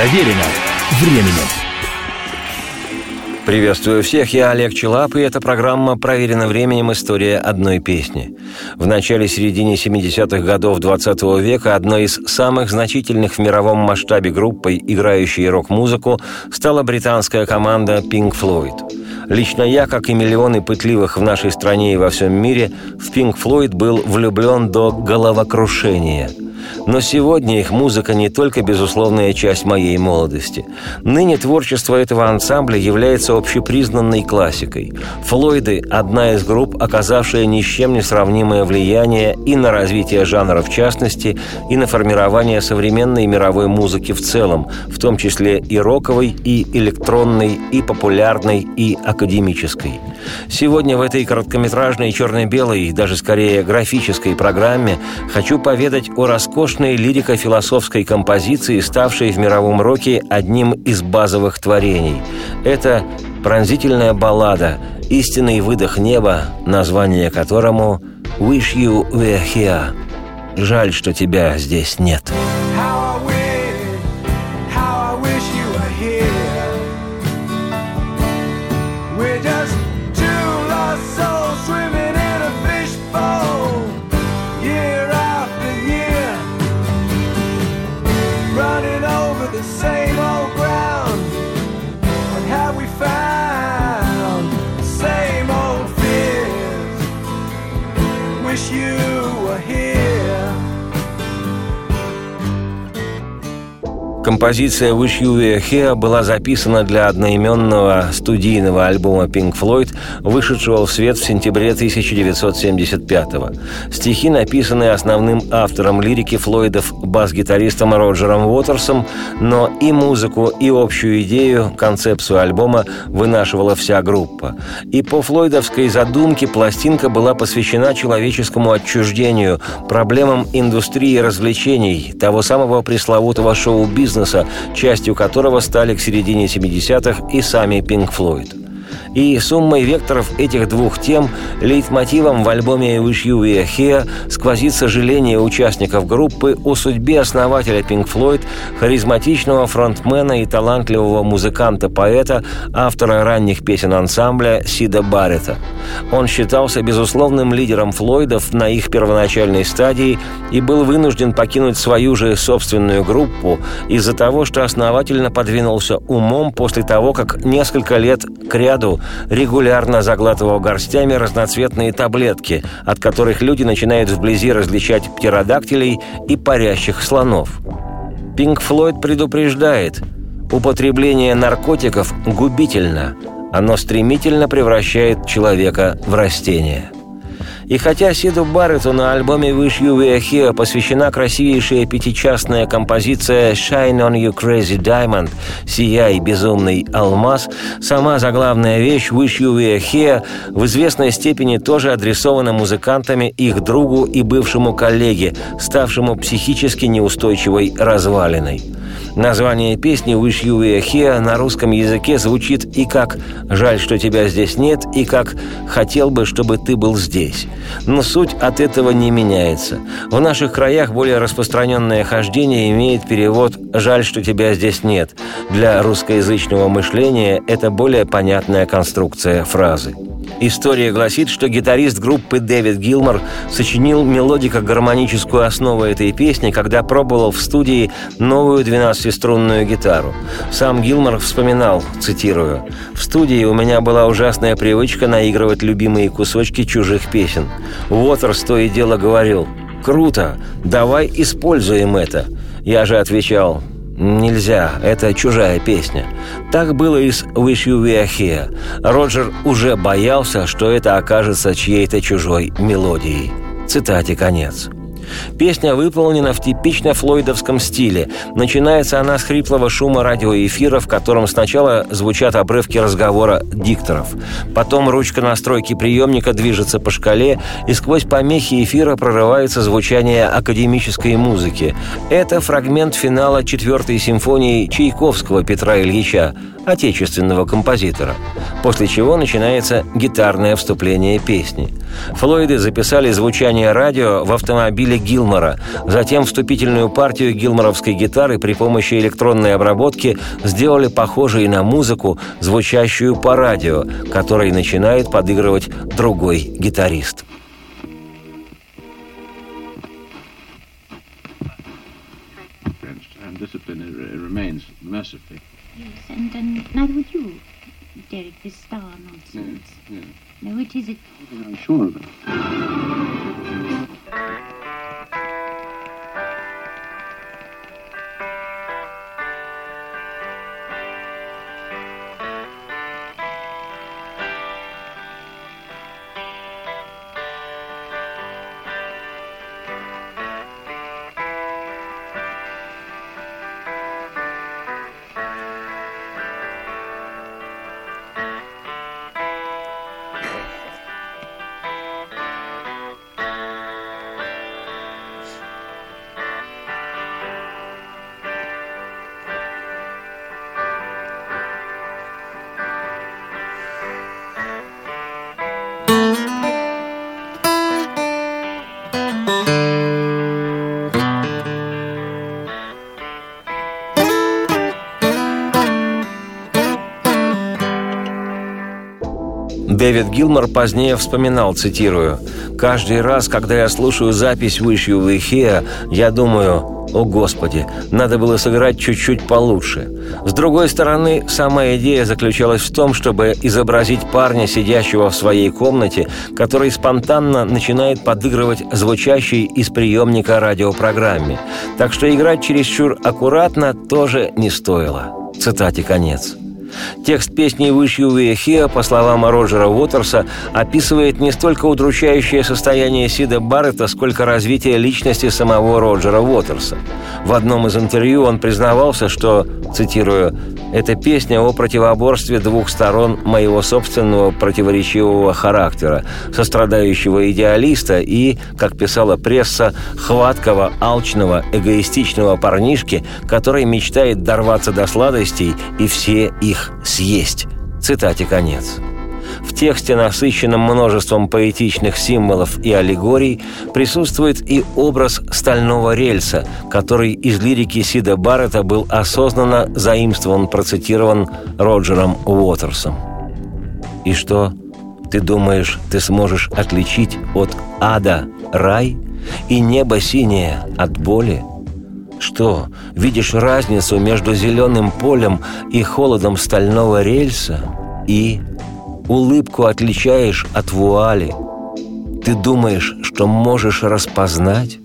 Проверено временем. Приветствую всех, я Олег Челап, и эта программа «Проверена временем. История одной песни». В начале-середине 70-х годов 20 -го века одной из самых значительных в мировом масштабе группой, играющей рок-музыку, стала британская команда Pink Floyd. Лично я, как и миллионы пытливых в нашей стране и во всем мире, в Pink Floyd был влюблен до головокрушения – но сегодня их музыка не только безусловная часть моей молодости. Ныне творчество этого ансамбля является общепризнанной классикой. Флойды – одна из групп, оказавшая ни с чем не сравнимое влияние и на развитие жанра в частности, и на формирование современной мировой музыки в целом, в том числе и роковой, и электронной, и популярной, и академической. Сегодня в этой короткометражной черно-белой, даже скорее графической программе хочу поведать о роскошной лирико-философской композиции, ставшей в мировом роке одним из базовых творений. Это пронзительная баллада, истинный выдох неба, название которому «Wish you were here». Жаль, что тебя здесь нет. Композиция «Wish You Were Here» была записана для одноименного студийного альбома Pink Floyd, вышедшего в свет в сентябре 1975-го. Стихи написаны основным автором лирики Флойдов, бас-гитаристом Роджером Уотерсом, но и музыку, и общую идею, концепцию альбома вынашивала вся группа. И по флойдовской задумке пластинка была посвящена человеческому отчуждению, проблемам индустрии развлечений, того самого пресловутого шоу-бизнеса, бизнеса, частью которого стали к середине 70-х и сами Pink Floyd. И суммой векторов этих двух тем лейтмотивом в альбоме «Wish You Were Here» сквозит сожаление участников группы о судьбе основателя Pink Floyd, харизматичного фронтмена и талантливого музыканта-поэта, автора ранних песен ансамбля Сида Баррета. Он считался безусловным лидером Флойдов на их первоначальной стадии и был вынужден покинуть свою же собственную группу из-за того, что основательно подвинулся умом после того, как несколько лет к регулярно заглатывал горстями разноцветные таблетки, от которых люди начинают вблизи различать птеродактилей и парящих слонов. Пинк Флойд предупреждает, употребление наркотиков губительно, оно стремительно превращает человека в растение – и хотя Сиду Барретту на альбоме «Wish You Were Here» посвящена красивейшая пятичастная композиция «Shine on You Crazy Diamond» «Сияй, безумный алмаз», сама заглавная вещь «Wish You Were Here» в известной степени тоже адресована музыкантами их другу и бывшему коллеге, ставшему психически неустойчивой развалиной. Название песни «Wish You Were Here» на русском языке звучит и как «Жаль, что тебя здесь нет», и как «Хотел бы, чтобы ты был здесь». Но суть от этого не меняется. В наших краях более распространенное хождение имеет перевод «Жаль, что тебя здесь нет». Для русскоязычного мышления это более понятная конструкция фразы. История гласит, что гитарист группы Дэвид Гилмор сочинил мелодико-гармоническую основу этой песни, когда пробовал в студии новую 12-струнную гитару. Сам Гилмор вспоминал, цитирую, «В студии у меня была ужасная привычка наигрывать любимые кусочки чужих песен. Уотерс то и дело говорил, «Круто, давай используем это». Я же отвечал, Нельзя, это чужая песня. Так было и с «Wish You Were Here». Роджер уже боялся, что это окажется чьей-то чужой мелодией. Цитате конец. Песня выполнена в типично флойдовском стиле. Начинается она с хриплого шума радиоэфира, в котором сначала звучат обрывки разговора дикторов. Потом ручка настройки приемника движется по шкале, и сквозь помехи эфира прорывается звучание академической музыки. Это фрагмент финала четвертой симфонии Чайковского Петра Ильича, отечественного композитора. После чего начинается гитарное вступление песни. Флойды записали звучание радио в автомобиле Гилмора, затем вступительную партию гилморовской гитары при помощи электронной обработки сделали похожей на музыку, звучащую по радио, которой начинает подыгрывать другой гитарист. mercifully. Yes, and, and neither would you, Derek, this star nonsense. Yes, yes. No, it is it. I'm sure of it. Дэвид Гилмор позднее вспоминал, цитирую, «Каждый раз, когда я слушаю запись «Wish You Were Here», я думаю, о Господи, надо было сыграть чуть-чуть получше. С другой стороны, сама идея заключалась в том, чтобы изобразить парня, сидящего в своей комнате, который спонтанно начинает подыгрывать звучащей из приемника радиопрограмме. Так что играть чересчур аккуратно тоже не стоило. Цитате конец. Текст песни «Wish You Were Here», по словам Роджера Уотерса, описывает не столько удручающее состояние Сида Баррета, сколько развитие личности самого Роджера Уотерса. В одном из интервью он признавался, что, цитирую, «это песня о противоборстве двух сторон моего собственного противоречивого характера, сострадающего идеалиста и, как писала пресса, хваткого, алчного, эгоистичного парнишки, который мечтает дорваться до сладостей и все их их съесть. Цитате конец. В тексте, насыщенном множеством поэтичных символов и аллегорий, присутствует и образ стального рельса, который из лирики Сида Баррета был осознанно заимствован, процитирован Роджером Уотерсом. И что, ты думаешь, ты сможешь отличить от ада рай и небо синее от боли? Что, видишь разницу между зеленым полем и холодом стального рельса? И улыбку отличаешь от вуали? Ты думаешь, что можешь распознать?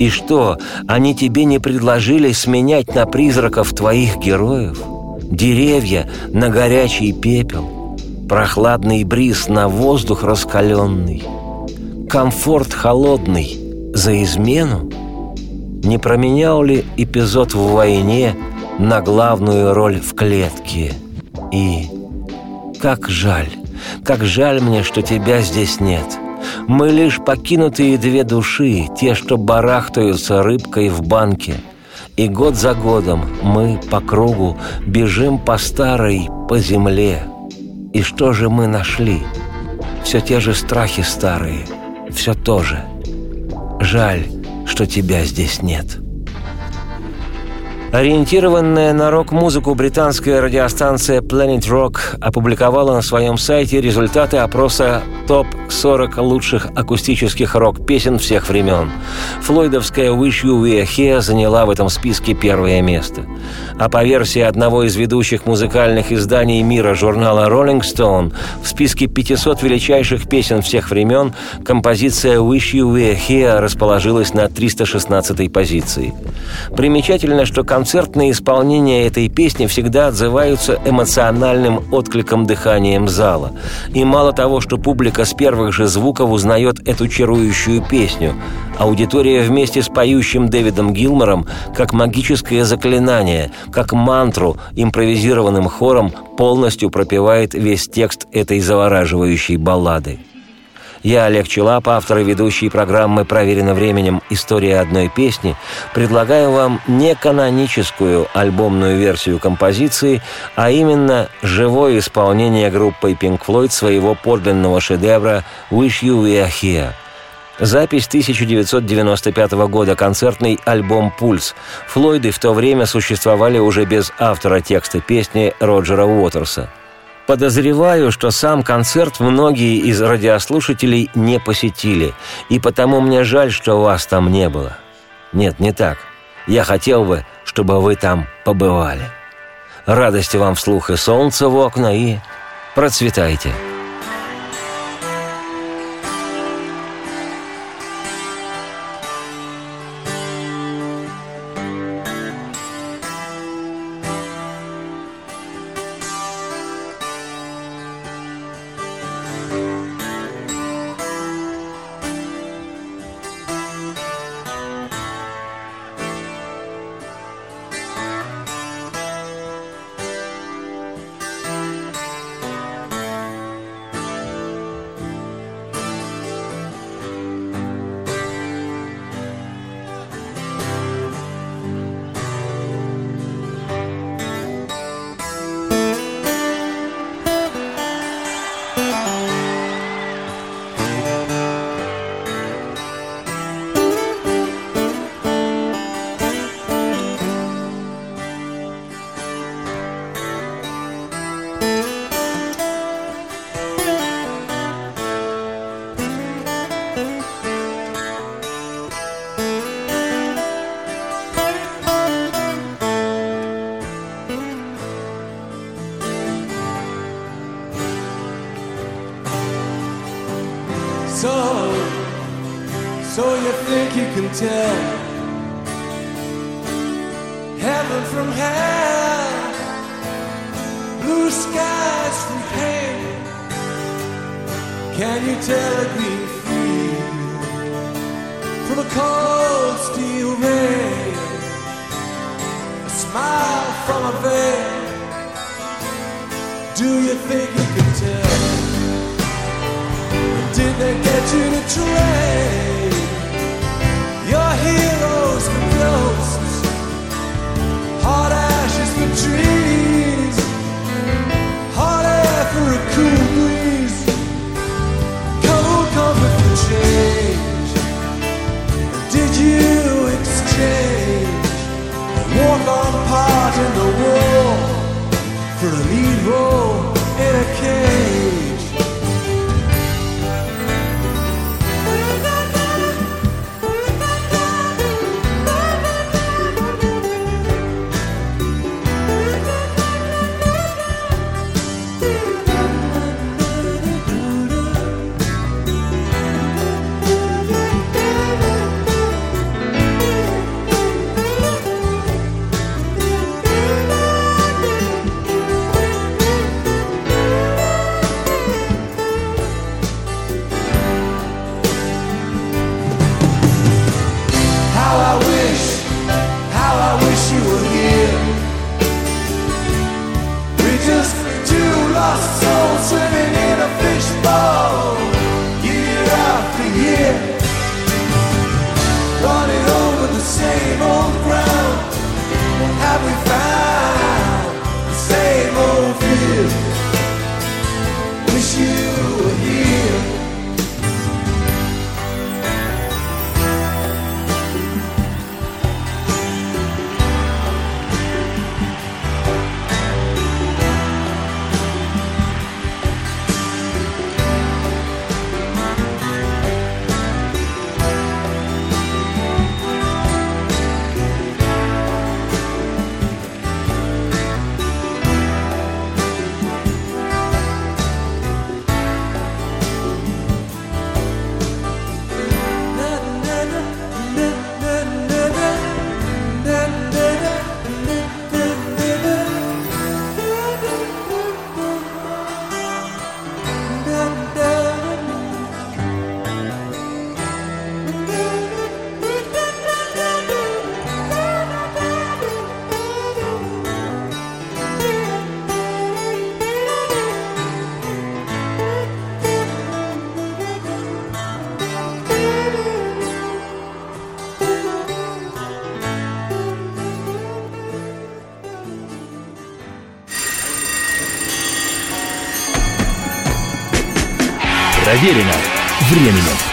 И что, они тебе не предложили сменять на призраков твоих героев? Деревья на горячий пепел, прохладный бриз на воздух раскаленный, комфорт холодный за измену? Не променял ли эпизод в войне на главную роль в клетке. И как жаль, как жаль мне, что тебя здесь нет. Мы лишь покинутые две души, те, что барахтаются рыбкой в банке. И год за годом мы по кругу бежим по старой, по земле. И что же мы нашли? Все те же страхи старые, все то же. Жаль, что тебя здесь нет». Ориентированная на рок-музыку британская радиостанция Planet Rock опубликовала на своем сайте результаты опроса топ-40 лучших акустических рок-песен всех времен. Флойдовская «Wish You Were Here» заняла в этом списке первое место. А по версии одного из ведущих музыкальных изданий мира журнала Rolling Stone в списке 500 величайших песен всех времен композиция «Wish You Were Here» расположилась на 316-й позиции. Примечательно, что концертные исполнения этой песни всегда отзываются эмоциональным откликом дыханием зала. И мало того, что публика с первых же звуков узнает эту чарующую песню, аудитория вместе с поющим Дэвидом Гилмором как магическое заклинание, как мантру импровизированным хором полностью пропевает весь текст этой завораживающей баллады. Я, Олег Челап, автор и ведущий программы «Проверено временем. История одной песни», предлагаю вам не каноническую альбомную версию композиции, а именно живое исполнение группой Pink Floyd своего подлинного шедевра «Wish You Were Here». Запись 1995 года, концертный альбом «Пульс». Флойды в то время существовали уже без автора текста песни Роджера Уотерса. Подозреваю, что сам концерт многие из радиослушателей не посетили, и потому мне жаль, что вас там не было. Нет, не так. Я хотел бы, чтобы вы там побывали. Радости вам вслух и солнца в окна, и процветайте. So you think you can tell heaven from hell, blue skies from pain? Can you tell a green field from a cold steel rain? A smile from a veil. Do you think you can tell? Did they get you to try? for a cool breeze, cold comfort for change. Did you exchange a walk-on part in the war for a lead role? Проверено временем.